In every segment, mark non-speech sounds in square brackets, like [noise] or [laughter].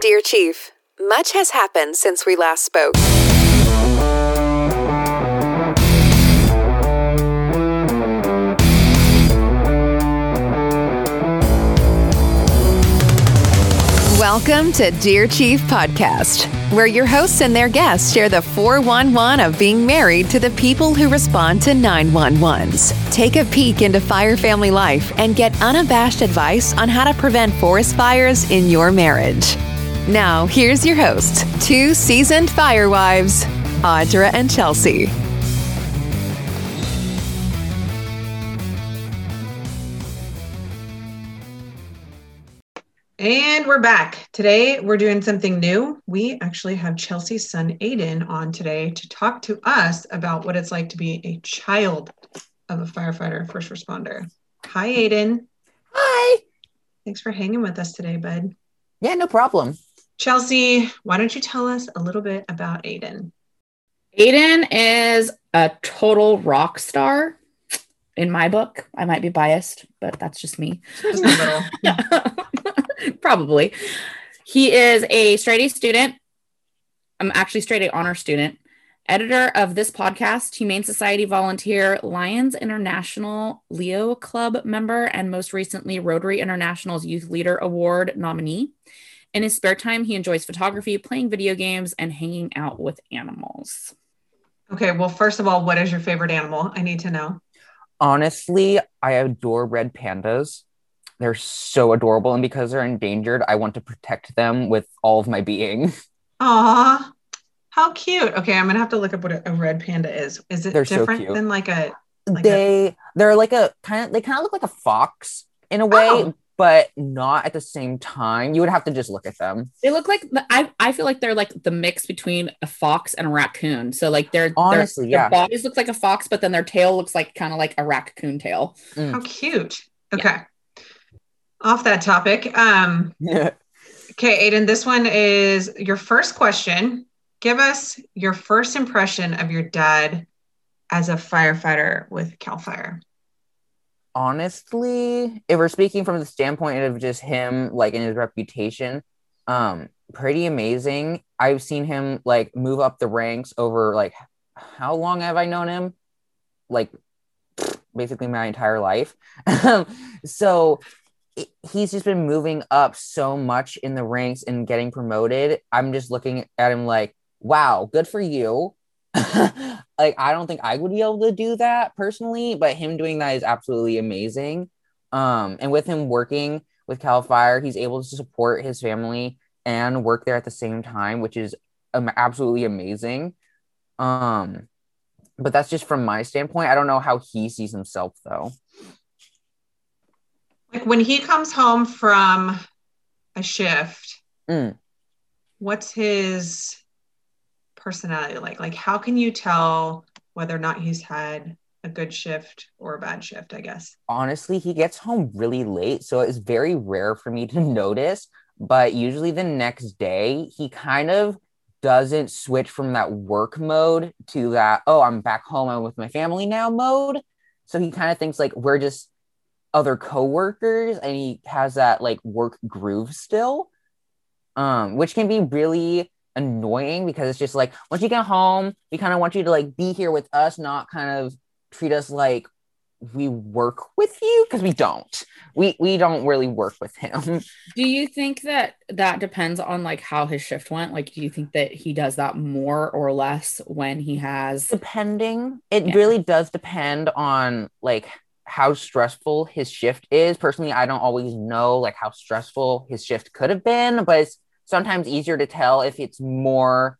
Dear Chief, much has happened since we last spoke. Welcome to Dear Chief Podcast, where your hosts and their guests share the 411 of being married to the people who respond to 911s. Take a peek into fire family life and get unabashed advice on how to prevent forest fires in your marriage. Now, here's your host, two seasoned fire wives, Audra and Chelsea. And we're back. Today we're doing something new. We actually have Chelsea's son Aiden on today to talk to us about what it's like to be a child of a firefighter, first responder. Hi, Aiden. Hi. Thanks for hanging with us today, bud. Yeah, no problem. Chelsea, why don't you tell us a little bit about Aiden? Aiden is a total rock star in my book. I might be biased, but that's just me. Just a little. [laughs] Probably. He is a straight A student. I'm actually straight A honor student. Editor of this podcast, Humane Society volunteer, Lions International Leo Club member, and most recently Rotary International's Youth Leader Award nominee. In his spare time, he enjoys photography, playing video games, and hanging out with animals. Okay, well, first of all, what is your favorite animal? I need to know. Honestly, I adore red pandas. They're so adorable. And because they're endangered, I want to protect them with all of my being. [laughs] Aw, how cute. Okay, I'm gonna have to look up what a, a red panda is. Is it They're different cute. than like a like a- they they're like a kind of they kind of look like a fox in a way, Oh. But not at the same time. You would have to just look at them. They look like the, I. I feel like they're like the mix between a fox and a raccoon. So like they're Honestly, their, yeah. their bodies look like a fox, but then their tail looks like kind of like a raccoon tail. how cute. Okay. Off that topic. Um, [laughs] Okay, Aiden, this one is your first question. Give us your first impression of your dad as a firefighter with CAL FIRE. Honestly, if we're speaking from the standpoint of just him, like in his reputation, um, pretty amazing. I've seen him like move up the ranks over like how long have I known him? Like basically my entire life. [laughs] So he's just been moving up so much in the ranks and getting promoted. I'm just looking at him like, wow, good for you. [laughs] like I don't think I would be able to do that personally, but him doing that is absolutely amazing. Um, and with him working with Cal Fire, he's able to support his family and work there at the same time, which is um, absolutely amazing. Um, but that's just from my standpoint. I don't know how he sees himself though. Like when he comes home from a shift, Mm. what's his personality like? Like, how can you tell whether or not he's had a good shift or a bad shift? I guess. honestly, he gets home really late, so it's very rare for me to [laughs] notice. But usually the next day, he kind of doesn't switch from that work mode to that, oh, I'm back home, I'm with my family now mode. So he kind of thinks like we're just other coworkers and he has that like work groove still. Um, which can be really annoying because it's just like once you get home, we kind of want you to like be here with us, not kind of treat us like we work with you because we don't. We we don't really work with him. Do you think that that depends on like how his shift went? Like, do you think that he does that more or less when he has? Depending, it Yeah. really does depend on like how stressful his shift is. Personally, I don't always know like how stressful his shift could have been, but it's sometimes easier to tell if it's more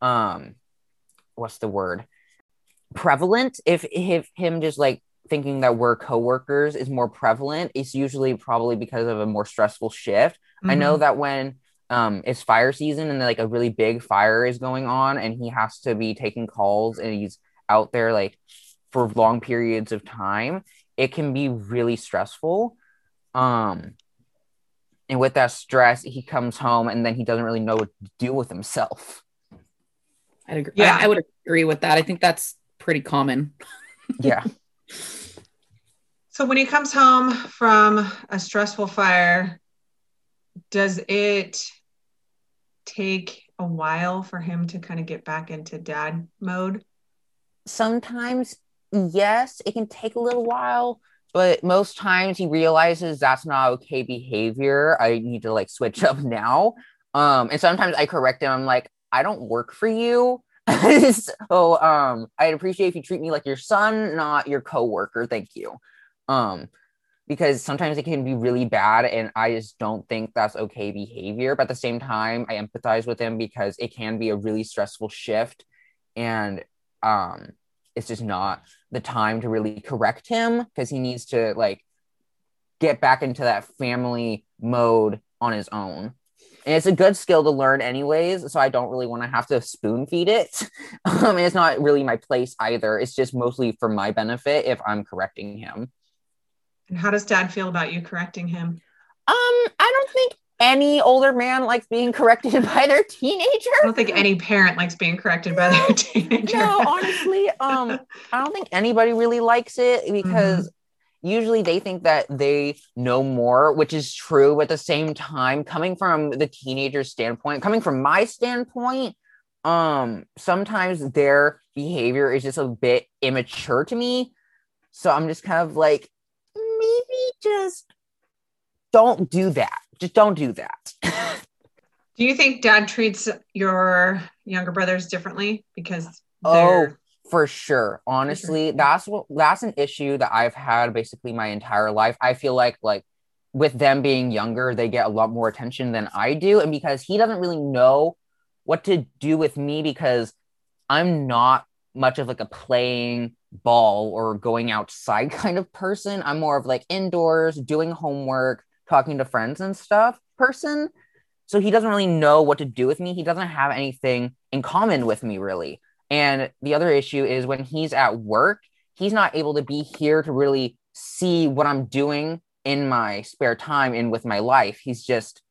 um what's the word? prevalent if if him just like thinking that we're coworkers is more prevalent it's usually probably because of a more stressful shift I know Mhm. that when um it's fire season and like a really big fire is going on and he has to be taking calls and he's out there like for long periods of time, it can be really stressful. Um and with that stress, he comes home and then he doesn't really know what to do with himself. I'd agree. Yeah. I, I would agree with that. I think that's pretty common. [laughs] Yeah. So when he comes home from a stressful fire, does it take a while for him to kind of get back into dad mode? Sometimes, yes, it can take a little while, but most times he realizes that's not okay behavior. I need to like switch up now. Um, and sometimes I correct him. I'm like, I don't work for you. [laughs] so um, I'd appreciate if you treat me like your son, not your coworker. Thank you. Um, because sometimes it can be really bad and I just don't think that's okay behavior. But at the same time, I empathize with him because it can be a really stressful shift and um it's just not the time to really correct him because he needs to like get back into that family mode on his own. And it's a good skill to learn anyways, so I don't really want to have to spoon feed it. [laughs] um, and it's not really my place either. It's just mostly for my benefit if I'm correcting him. And how does dad feel about you correcting him? Um, I don't think any older man likes being corrected [laughs] by their teenager. I don't think any parent likes being corrected by their teenager. no, [laughs] honestly, um, I don't think anybody really likes it because mm-hmm. usually they think that they know more, which is true. But at the same time, coming from the teenager standpoint, coming from my standpoint, um, sometimes their behavior is just a bit immature to me. So I'm just kind of like, maybe just don't do that. Just don't do that. [laughs] do you think dad treats your younger brothers differently? Because oh for sure. Honestly that's what that's an issue that i've had basically my entire life. I feel like like with them being younger they get a lot more attention than i do. And because he doesn't really know what to do with me because i'm not much of like a playing ball or going outside [laughs] kind of person. I'm more of like indoors, doing homework, talking to friends and stuff person. So he doesn't really know what to do with me. He doesn't have anything in common with me, really. And the other issue is when he's at work, he's not able to be here to really see what I'm doing in my spare time and with my life. He's just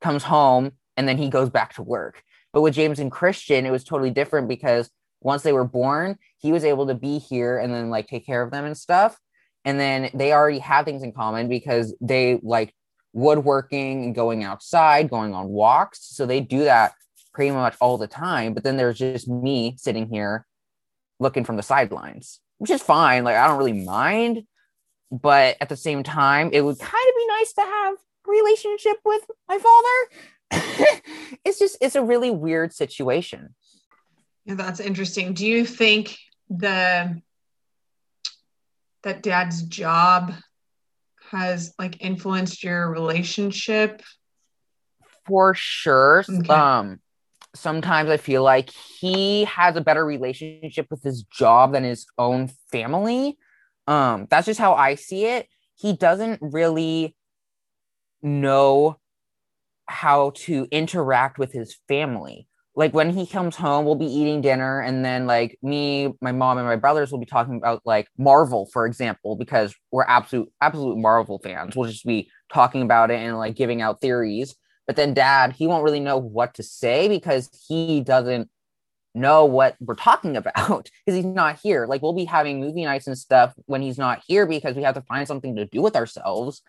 comes home and then he goes back to work. But with James and Christian, it was totally different because once they were born, he was able to be here and then like take care of them and stuff. And then they already have things in common because they like woodworking and going outside, going on walks. So they do that pretty much all the time. But then there's just me sitting here looking from the sidelines, which is fine. Like I don't really mind. But at the same time, it would kind of be nice to have relationship with my father. [laughs] it's just it's a really weird situation. Yeah, that's interesting. Do you think the that dad's job has like influenced your relationship? For sure. Okay. Um sometimes I feel like he has a better relationship with his job than his own family. Um that's just how I see it. He doesn't really know how to interact with his family like when he comes home, we'll be eating dinner, and then like me, my mom, and my brothers will be talking about like Marvel, for example, because we're absolute absolute Marvel fans. We'll just be talking about it and like giving out theories. But then dad, he won't really know what to say because he doesn't know what we're talking [laughs] about because he's not here. Like we'll be having movie nights and stuff when he's not here because we have to find something to do with ourselves.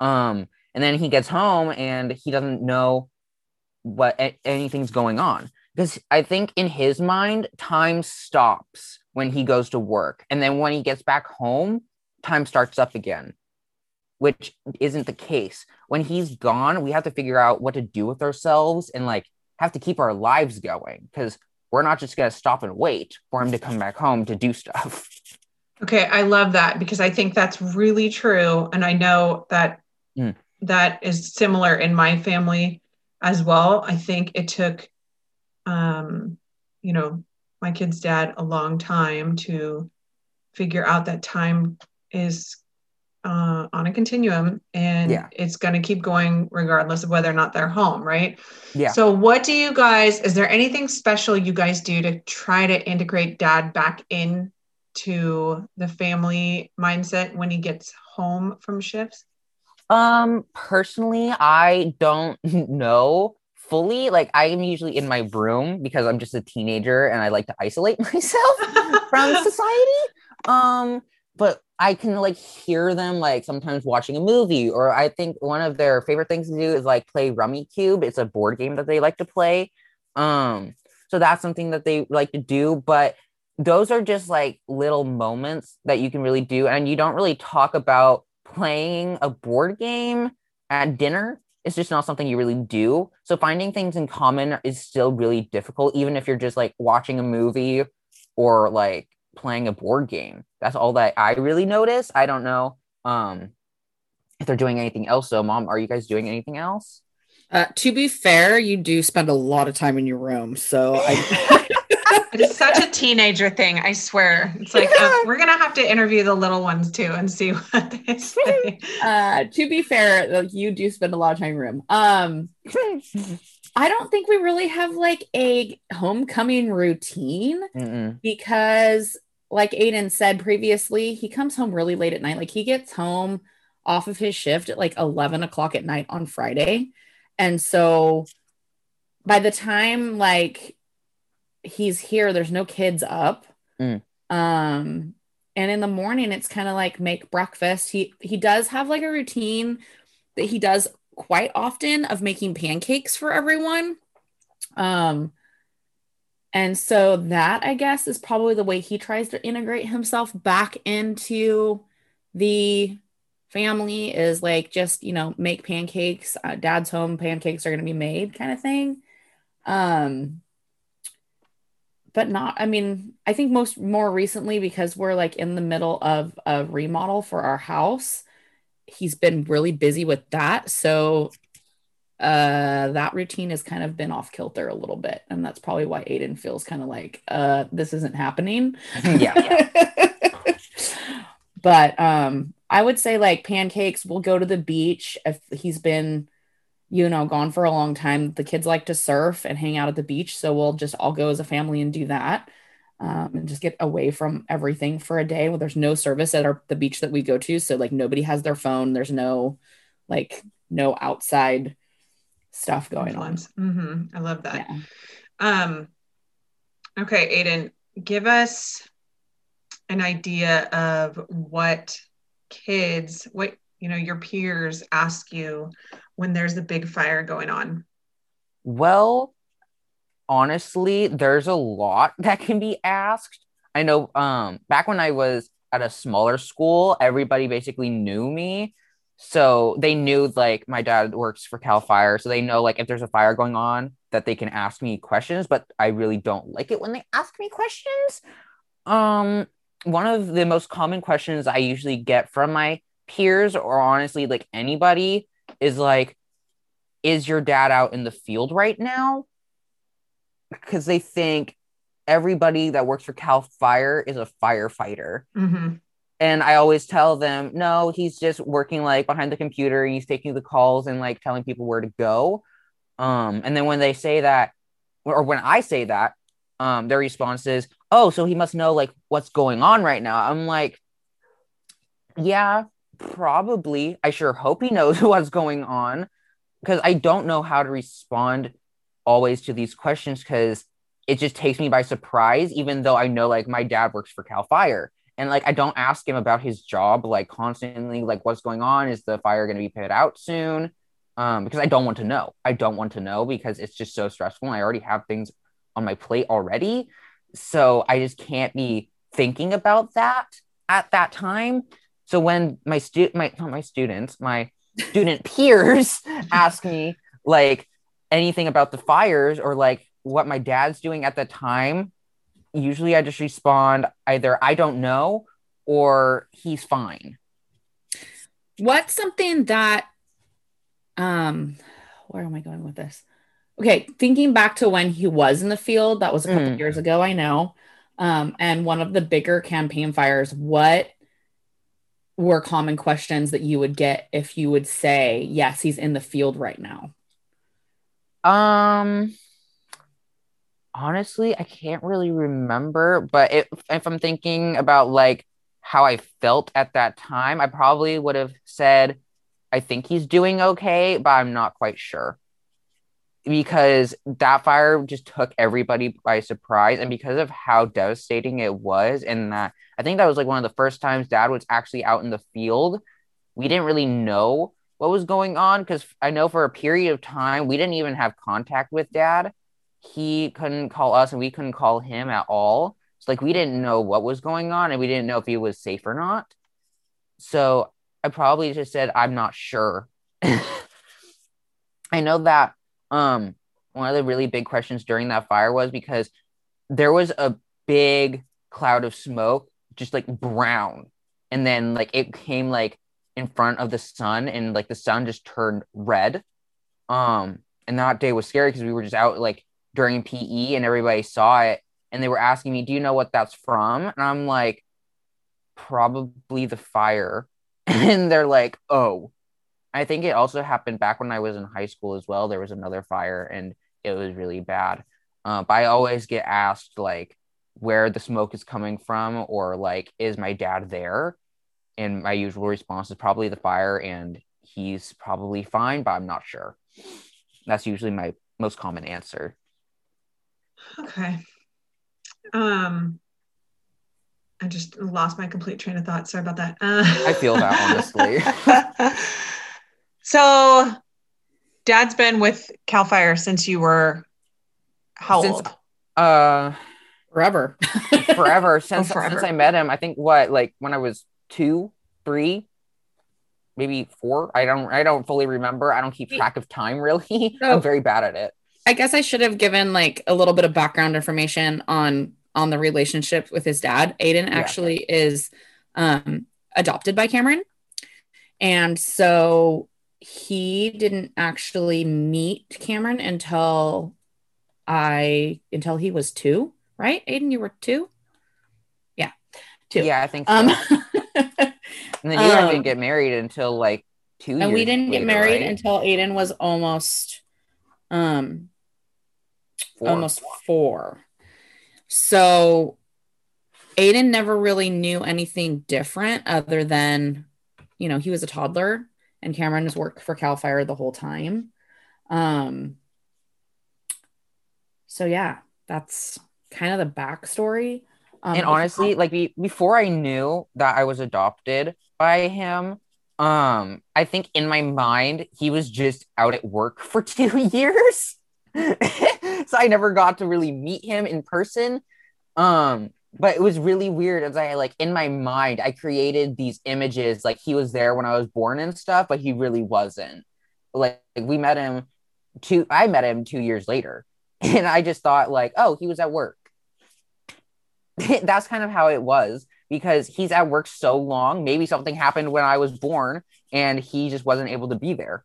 Um, and then he gets home and he doesn't know what anything's going on. Because I think in his mind time stops when he goes to work. And then when he gets back home time starts up again which isn't the case. When he's gone we have to figure out what to do with ourselves and like have to keep our lives going. Because we're not just going to stop and wait for him to come back home to do stuff. Okay i love that because i think that's really true. And i know that mm. that is similar in my family as well. I think it took, um, you know, my kid's dad a long time to figure out that time is uh, on a continuum and yeah. it's going to keep going regardless of whether or not they're home, right? Yeah. So, what do you guys, is there anything special you guys do to try to integrate dad back in to the family mindset when he gets home from shifts? Um, personally, I don't [laughs] know fully. Like, I am usually in my room because I'm just a teenager and I like to isolate [laughs] myself from [laughs] society. Um, but I can like hear them like sometimes watching a movie, or I think one of their favorite things to do is like play Rummikub. It's a board game that they like to play. Um, so that's something that they like to do. But those are just like little moments that you can really do, and you don't really talk about playing a board game at dinner. is just not something you really do. So finding things in common is still really difficult, even if you're just like watching a movie or like playing a board game. That's all that I really notice. I don't know um, if they're doing anything else. So, mom, are you guys doing anything else? Uh, to be fair, you do spend a lot of time in your room. So I. [laughs] it's such a teenager thing. I swear. It's like uh, we're gonna have to interview the little ones too and see [laughs] what they [laughs] say. Uh, to be fair, like you do spend a lot of time in room. Um, I don't think we really have like a homecoming routine Mm-mm. because like Aiden said previously, he comes home really late at night. Like he gets home off of his shift at like 11 o'clock at night on Friday. And so by the time like he's here, there's no kids up. Mm. Um, and in the morning, it's kind of like make breakfast. He he does have like a routine that he does quite often of making pancakes for everyone. Um, and so that I guess is probably the way he tries to integrate himself back into the family is like just, you know, make pancakes. Uh, dad's home, pancakes are going to be made kind of thing. Um but not I mean, I think most more recently because we're like in the middle of a remodel for our house, he's been really busy with that. So uh that routine has kind of been off kilter a little bit and that's probably why aiden feels kind of like uh this isn't happening [laughs] yeah, [laughs] but um i would say like pancakes we'll go to the beach if he's been you know gone for a long time the kids like to surf and hang out at the beach so we'll just all go as a family and do that um, and just get away from everything for a day well there's no service at our the beach that we go to so like nobody has their phone there's no like no outside stuff going on. Mm-hmm. I love that. Yeah. Um, okay, Aiden, give us an idea of what kids, what you know, your peers ask you when there's a big fire going on. Well, honestly, there's a lot [laughs] that can be asked. I know um back when I was at a smaller school, everybody basically knew me so they knew like my dad works for Cal Fire, so they know like if there's a fire going on that they can ask me questions, but I really don't like it when they ask me questions. Um one of the most common questions I usually get from my peers or honestly like anybody is like is your dad out in the field right now? Because they think everybody that works for Cal Fire is a firefighter. Mm-hmm and I always tell them, no, he's just working like behind the computer. and He's taking the calls and like telling people where to go. Um, and then when they say that, or when I say that, um, their response is, oh, so he must know like what's going on right now. I'm like, yeah, probably. I sure hope he knows [laughs] what's going on because I don't know how to respond always to these questions because it just takes me by surprise, even though I know like my dad works for Cal Fire. And like I don't ask him about his job like constantly like what's going on? Is the fire going to be put out soon? Um because I don't want to know. I don't want to know because it's just so stressful And I already have things on my plate already. So I just can't be thinking about that at that time so when my student my not my students my student [laughs] peers ask me like anything about the fires or like what my dad's doing at the time usually I just respond either I don't know or he's fine. What's something that um where am I going with this? Okay, thinking back to when he was in the field, that was a couple mm. years ago, I know. Um, and one of the bigger campaign fires, what were common questions that you would get if you would say, yes, he's in the field right now? Um honestly, I can't really remember. But if, if I'm thinking about like how I felt at that time, I probably would have said, I think he's doing okay, but I'm not quite sure. Because that fire just took everybody by surprise and because of how devastating it was and that i think that was like one of the first times dad was actually out in the field we didn't really know what was going on because i know for a period of time we didn't even have contact with dad. He couldn't call us and we couldn't call him at all. So like we didn't know what was going on and we didn't know if he was safe or not. So i probably just said i'm not sure. [laughs] I know that um one of the really big questions during that fire was because there was a big cloud of smoke just like brown. And then like it came like in front of the sun and like the sun just turned red. Um and that day was scary because we were just out like during pe and everybody saw it and they were asking me do you know what that's from? And i'm like probably the fire. [laughs] And they're like oh I think it also happened back when I was in high school as well. There was another fire and it was really bad. Uh, but I always get asked like where the smoke is coming from or like is my dad there? And my usual response is probably the fire and he's probably fine, but I'm not sure. That's usually my most common answer. Okay. Um I just lost my complete train of thought. Sorry about that. Uh- I feel that [laughs] honestly. [laughs] So, Dad's been with Cal Fire since you were how since, old? Uh, forever, [laughs] forever since oh, forever. since I met him. I think what like when I was two, three, maybe four. I don't I don't fully remember. I don't keep track of time really. So, [laughs] I'm very bad at it. I guess I should have given like a little bit of background information on on the relationship with his dad. Aiden actually yeah. is um adopted by Cameron. And so he didn't actually meet Cameron until I until he was two, right? Aiden, you were two? Yeah. Two. Yeah, I think so. Um, [laughs] and then you um, didn't get married until like two And we didn't later, get married right? until Aiden was almost um four. almost four. So Aiden never really knew anything different other than, you know, he was a toddler and Cameron has worked for Cal Fire the whole time. Um, so yeah, that's kind of the backstory. Um, and honestly, like be- before I knew that I was adopted by him, um, I think in my mind he was just out at work for [laughs] two years. [laughs] so I never got to really meet him in person. Um, but it was really weird as I like in my mind, I created these images like he was there when I was born and stuff, but he really wasn't. Like, like we met him two I met him two years later. [laughs] And I just thought like, oh, he was at work. [laughs] That's kind of how it was because he's at work so long. Maybe something happened when I was born and he just wasn't able to be there.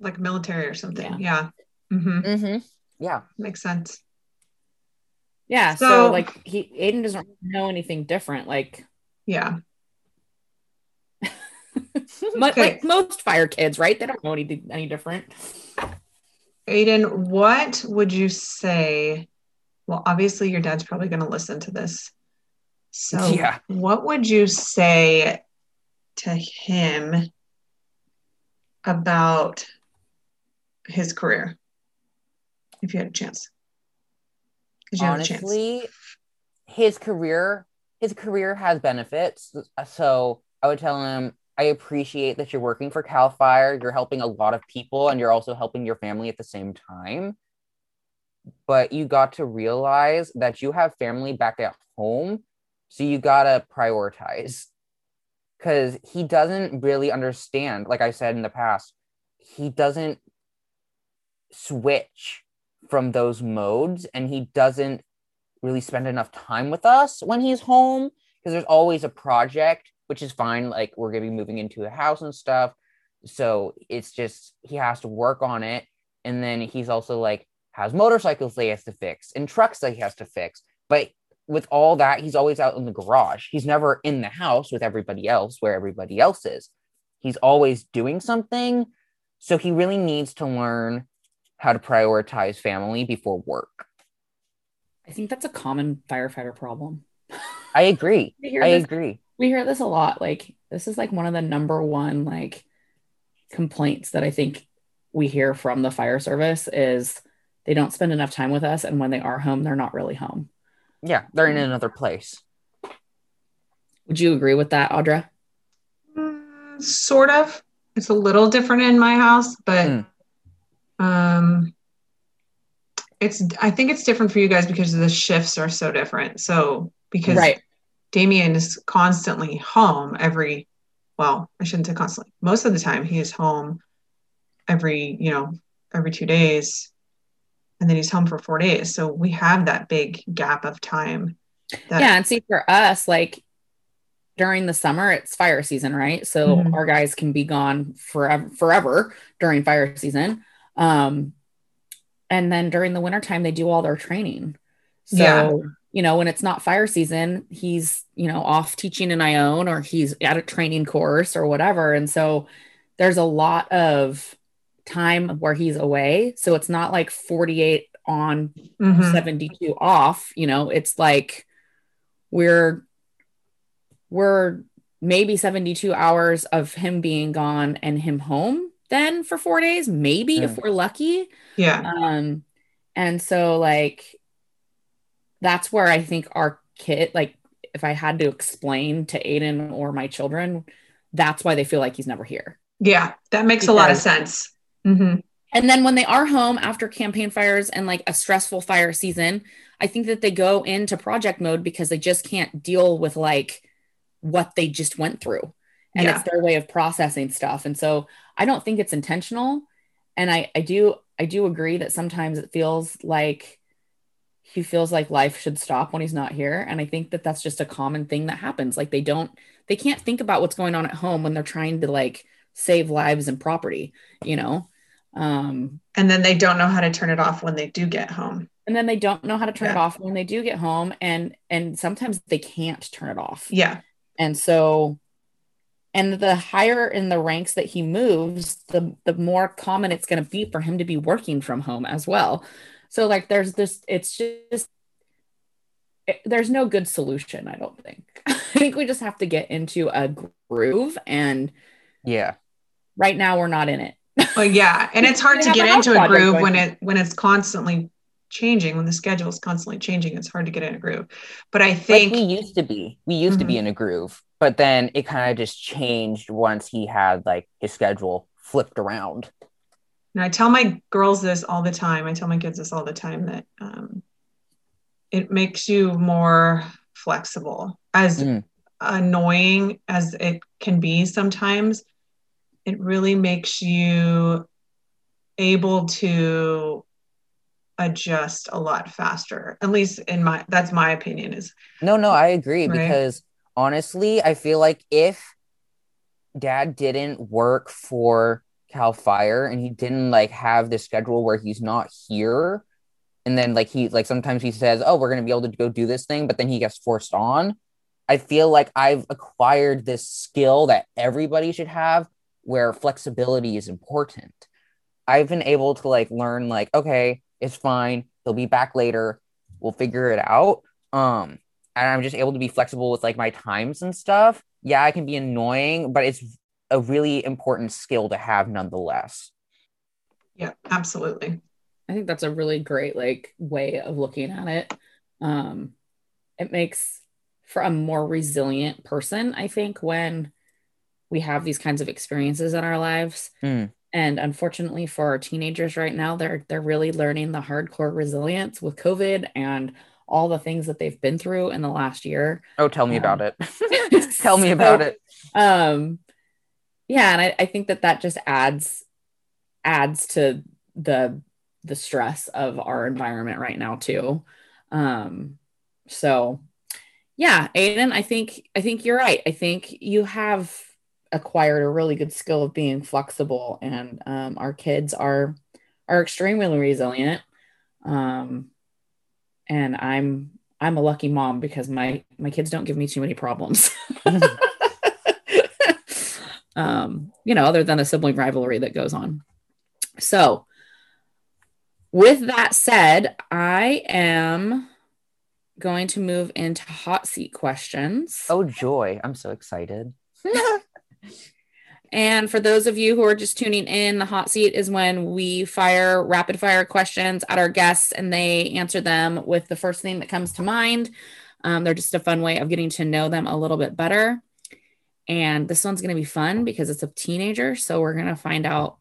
Like military or something. Yeah. Yeah. Mm-hmm. Mm-hmm. yeah. Makes sense. Yeah. So, so like he Aiden doesn't know anything different. Like yeah. [laughs] okay. like most fire kids, right? They don't know any any different. Aiden, what would you say? Well, obviously your dad's probably going to listen to this. So, yeah. what would you say to him about his career if you had a chance? Honestly, his career his career has benefits. So I would tell him, I appreciate that you're working for Cal Fire. You're helping a lot of people and you're also helping your family at the same time. But you got to realize that you have family back at home. So you got to prioritize. Because he doesn't really understand, like I said in the past, he doesn't switch from those modes and he doesn't really spend enough time with us when he's home because there's always a project which is fine like we're gonna be moving into a house and stuff. So it's just he has to work on it and then he's also like has motorcycles that he has to fix and trucks that he has to fix. But with all that he's always out in the garage. He's never in the house with everybody else where everybody else is. He's always doing something so he really needs to learn how to prioritize family before work. I think that's a common firefighter problem. I agree. [laughs] I this, agree. We hear this a lot. Like this is like one of the number one like complaints that I think we hear from the fire service is they don't spend enough time with us and when they are home they're not really home yeah they're in another place would you agree with that audra mm, sort of it's a little different in my house but mm. Um it's i think it's different for you guys because the shifts are so different. So because right. damien is constantly home every well i shouldn't say constantly. Most of the time he is home every you know every two days. And then he's home for four days. So we have that big gap of time that- yeah and see for us like during the summer it's fire season right? So mm-hmm. our guys can be gone forever forever during fire season um and then during the wintertime they do all their training so yeah. you know when it's not fire season he's you know off teaching in Ione or he's at a training course or whatever and so there's a lot of time where he's away so it's not like 48 on mm-hmm. 72 off you know it's like we're we're maybe 72 hours of him being gone and him home then for four days, maybe mm. if we're lucky. Yeah. Um, and so like that's where I think our kid, like if I had to explain to Aiden or my children, that's why they feel like he's never here. Yeah, that makes because, a lot of sense. Mm-hmm. And then when they are home after campaign fires and like a stressful fire season, I think that they go into project mode because they just can't deal with like what they just went through. And yeah. it's their way of processing stuff. And so I don't think it's intentional. And I, I do I do agree that sometimes it feels like he feels like life should stop when he's not here. And I think that that's just a common thing that happens. Like they don't they can't think about what's going on at home when they're trying to like save lives and property, you know. Um and then they don't know how to turn it off when they do get home. And then they don't know how to turn yeah. it off when they do get home and and sometimes they can't turn it off. Yeah. And so and the higher in the ranks that he moves the the more common it's going to be for him to be working from home as well. So like there's this it's just it, there's no good solution i don't think. [laughs] I think we just have to get into a groove and yeah. right now we're not in it. Well yeah and [laughs] it's hard to get into a groove when it when it's constantly changing when the schedule is constantly changing it's hard to get in a groove but i think like we used to be we used mm-hmm. to be mm-hmm. in a groove but then it kind of just changed once he had like his schedule flipped around and i tell my girls this all the time i tell my kids this all the time that um, it makes you more flexible as mm. annoying as it can be sometimes it really makes you able to adjust a lot faster at least in my that's my opinion is no no i agree right? because honestly i feel like if dad didn't work for cal fire and he didn't like have the schedule where he's not here and then like he like sometimes he says oh we're going to be able to go do this thing but then he gets forced on i feel like i've acquired this skill that everybody should have where flexibility is important i've been able to like learn like okay it's fine. He'll be back later. We'll figure it out. Um, and I'm just able to be flexible with like my times and stuff. Yeah, I can be annoying, but it's a really important skill to have nonetheless. Yeah, absolutely. I think that's a really great like way of looking at it. Um, it makes for a more resilient person, I think, when we have these kinds of experiences in our lives. Mm and unfortunately for our teenagers right now they're they're really learning the hardcore resilience with covid and all the things that they've been through in the last year. Oh tell me um, about it. [laughs] [laughs] Tell me about it. um yeah and I, I think that that just adds adds to the the stress of our environment right now too. Um so yeah aiden i think i think you're right. I think you have acquired a really good skill of being flexible and um, our kids are are extremely resilient. Um, and i'm i'm a lucky mom because my my kids don't give me too many problems. [laughs] Um, you know other than a sibling rivalry that goes on. So with that said i am going to move into hot seat questions. Oh joy. I'm so excited [laughs] And for those of you who are just tuning in, the hot seat is when we fire rapid fire questions at our guests and they answer them with the first thing that comes to mind. Um, they're just a fun way of getting to know them a little bit better. And this one's going to be fun because it's a teenager. So we're going to find out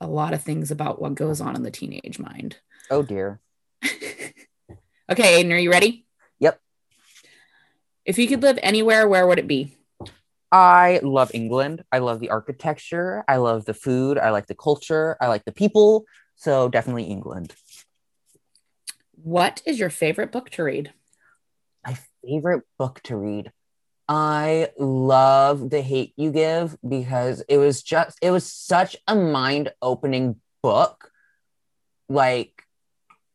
a lot of things about what goes on in the teenage mind. Oh, dear. [laughs] okay, Aiden, are you ready? Yep. If you could live anywhere, where would it be? I love England. I love the architecture. I love the food. I like the culture. I like the people. So definitely England. What is your favorite book to read? My favorite book to read. I love The Hate You Give because it was just, it was such a mind opening book. Like,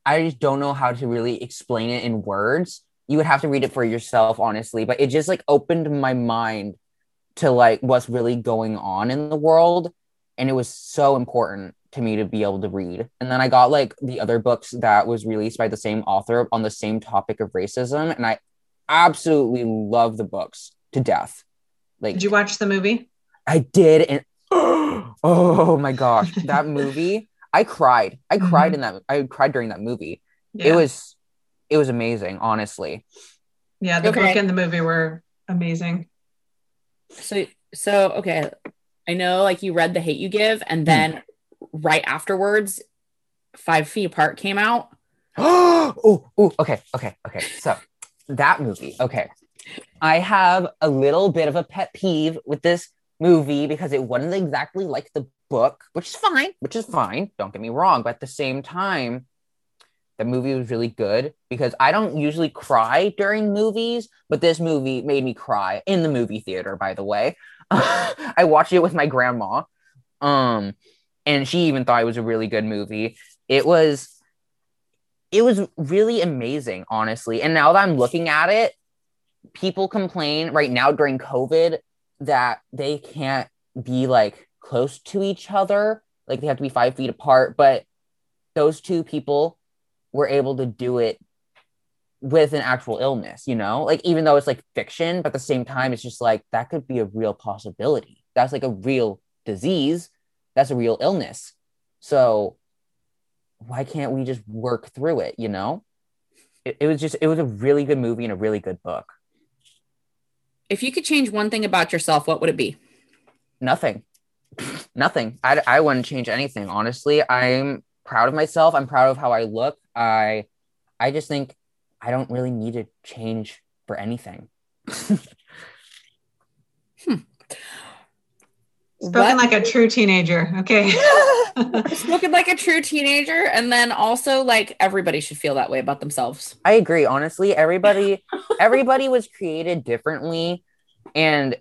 I just don't know how to really explain it in words. You would have to read it for yourself, honestly, but it just like opened my mind to like what's really going on in the world. And it was so important to me to be able to read. And then I got like the other books that was released by the same author on the same topic of racism. And I absolutely love the books to death. Like, did you watch the movie? I did, and [gasps] oh my gosh, that movie! I cried. I mm-hmm. cried in that. I cried during that movie. Yeah. It was, it was amazing. Honestly. Yeah, the okay. book and the movie were amazing. So, so okay, I know like you read The Hate You Give, and hmm. then right afterwards, Five Feet Apart came out. [gasps] oh, oh, okay, okay, okay. So that movie. Okay. I have a little bit of a pet peeve with this movie because it wasn't exactly like the book, which is fine, which is fine. Don't get me wrong. But at the same time, the movie was really good because I don't usually cry during movies, but this movie made me cry in the movie theater, by the way. [laughs] I watched it with my grandma. Um, and she even thought it was a really good movie. It was it was really amazing, honestly. And now that I'm looking at it, people complain right now during COVID that they can't be like close to each other, like they have to be five feet apart. But those two people were able to do it with an actual illness, you know, like even though it's like fiction, but at the same time, it's just like that could be a real possibility. That's like a real disease, that's a real illness. So why can't we just work through it? You know, it, it was just it was a really good movie and a really good book. If you could change one thing about yourself, what would it be? Nothing. Nothing. I, I wouldn't change anything. Honestly, I'm proud of myself. I'm proud of how I look. I I just think I don't really need to change for anything. hmm. Spoken what? like a true teenager. Okay. [laughs] Spoken like a true teenager. And then also like everybody should feel that way about themselves. I agree. Honestly, everybody, [laughs] everybody was created differently. And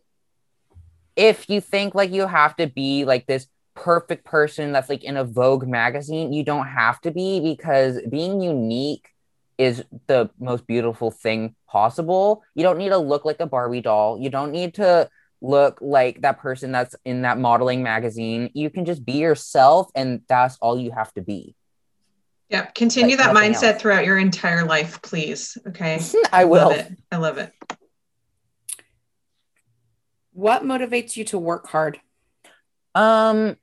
if you think like you have to be like this perfect person that's like in a Vogue magazine, you don't have to be because being unique is the most beautiful thing possible. You don't need to look like a Barbie doll. You don't need to look like that person that's in that modeling magazine. You can just be yourself, and that's all you have to be. Yep. Continue like that mindset else. throughout your entire life, please. Okay. [laughs] I will. Love it. I love it. What motivates you to work hard? Um,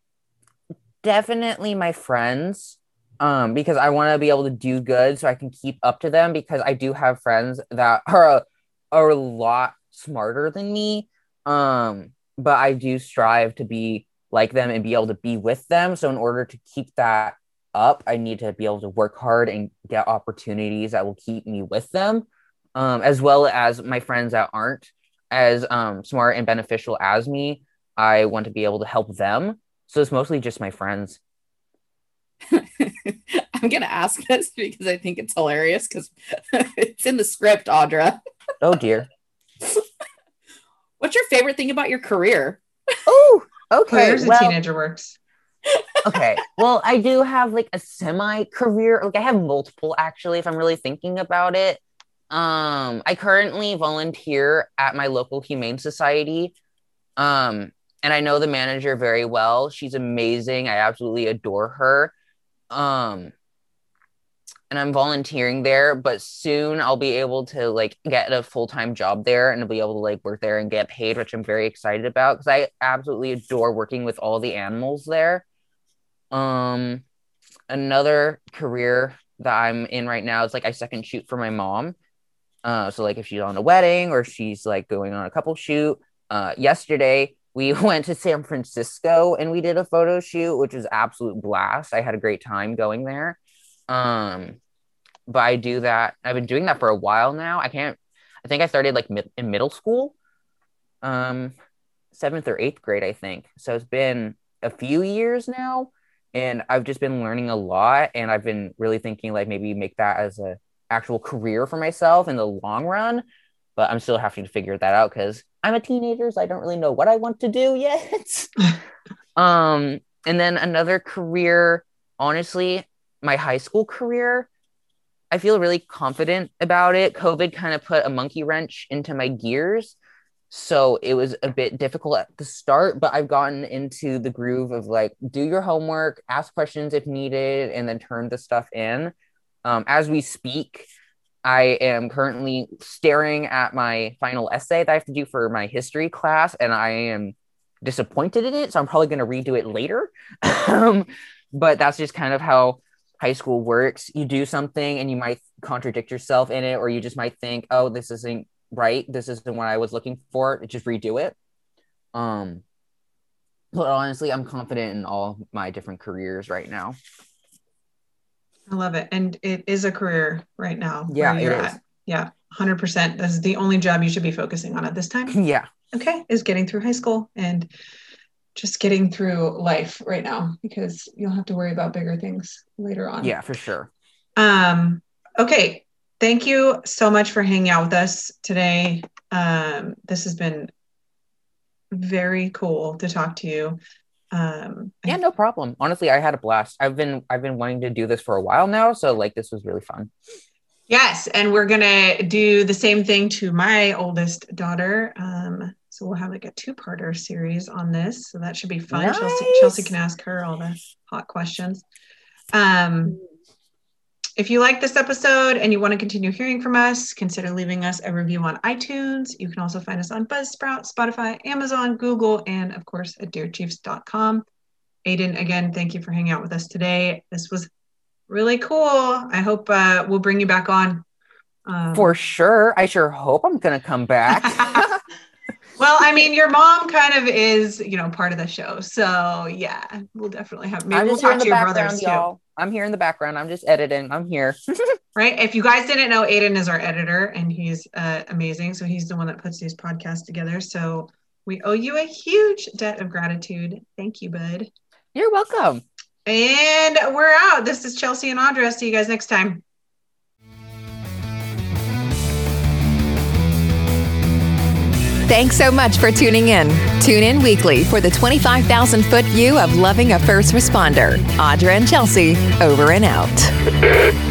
definitely my friends. Um, because I want to be able to do good so I can keep up to them because I do have friends that [laughs] are a, are a lot smarter than me um, but I do strive to be like them and be able to be with them. So in order to keep that up, I need to be able to work hard and get opportunities that will keep me with them, um, as well as my friends that aren't as um, smart and beneficial as me. I want to be able to help them. So it's mostly just my friends. [laughs] I'm gonna ask this because I think it's hilarious because [laughs] it's in the script, Audra. oh dear. [laughs] What's your favorite thing about your career? Oh, okay. Where's well, a teenager works. okay. Well, I do have like a semi career. Like I have multiple actually, if I'm really thinking about it. Um, I currently volunteer at my local humane society. Um, and I know the manager very well. She's amazing. I absolutely adore her. Um, and I'm volunteering there, but soon I'll be able to like get a full time job there and I'll be able to like work there and get paid, which I'm very excited about because I absolutely adore working with all the animals there. Um, another career that I'm in right now is like I second shoot for my mom. Uh, so like if she's on a wedding or she's like going on a couple shoot. Uh, yesterday we [laughs] went to San Francisco and we did a photo shoot, which was absolute blast. I had a great time going there. Um, but I do that. I've been doing that for a while now. I can't. I think I started like in middle school, um, seventh or eighth grade, I think. So it's been a few years now, and I've just been learning a lot. And I've been really thinking like maybe make that as a actual career for myself in the long run. But I'm still having to figure that out because I'm a teenager, so I don't really know what I want to do [laughs] yet. [laughs] um, and then another career, honestly, my high school career, I feel really confident about it. COVID kind of put a monkey wrench into my gears. So it was a bit difficult at the start, but I've gotten into the groove of like do your homework, ask questions if needed, and then turn the stuff in. Um, as we speak, I am currently staring at my final essay that I have to do for my history class, and I am disappointed in it. So I'm probably going to redo it later. um, [laughs] but that's just kind of how high school works. You do something and you might contradict yourself in it, or you just might think, oh, this isn't right. This isn't what I was looking for. Just redo it. Um, but honestly, I'm confident in all my different careers right now. I love it. And it is a career right now. Yeah, it is. At. Yeah, 100%. This is the only job you should be focusing on at this time. [laughs] yeah. Okay, is getting through high school and just getting through life right now because you'll have to worry about bigger things later on. Yeah, for sure. Um, okay. Thank you so much for hanging out with us today. Um, this has been very cool to talk to you. Um, yeah, no problem. Honestly, I had a blast. I've been I've been wanting to do this for a while now, so like this was really fun. Yes, and we're gonna do the same thing to my oldest daughter. Um, so we'll have like a two-parter series on this. So that should be fun. Nice. Chelsea, Chelsea can ask her all the hot questions. Um, if you like this episode and you want to continue hearing from us, consider leaving us a review on iTunes. You can also find us on Buzzsprout, Spotify, Amazon, Google, and of course at dearchiefs.com. Aiden, again, thank you for hanging out with us today. This was really cool. I hope uh, we'll bring you back on. Um, for sure. I sure hope I'm going to come back. [laughs] [laughs] well, I mean, your mom kind of is, you know, part of the show. So yeah, we'll definitely have. Maybe we'll talk to your brothers y'all. I'm here in the background. I'm just editing. I'm here. [laughs] right. If you guys didn't know, Aiden is our editor, and he's uh, amazing. So he's the one that puts these podcasts together. So we owe you a huge debt of gratitude. Thank you, bud. You're welcome. And we're out. This is Chelsea and Audra. See you guys next time. Thanks so much for tuning in. Tune in weekly for the 25,000 foot view of loving a first responder. Audra and Chelsea, over and out.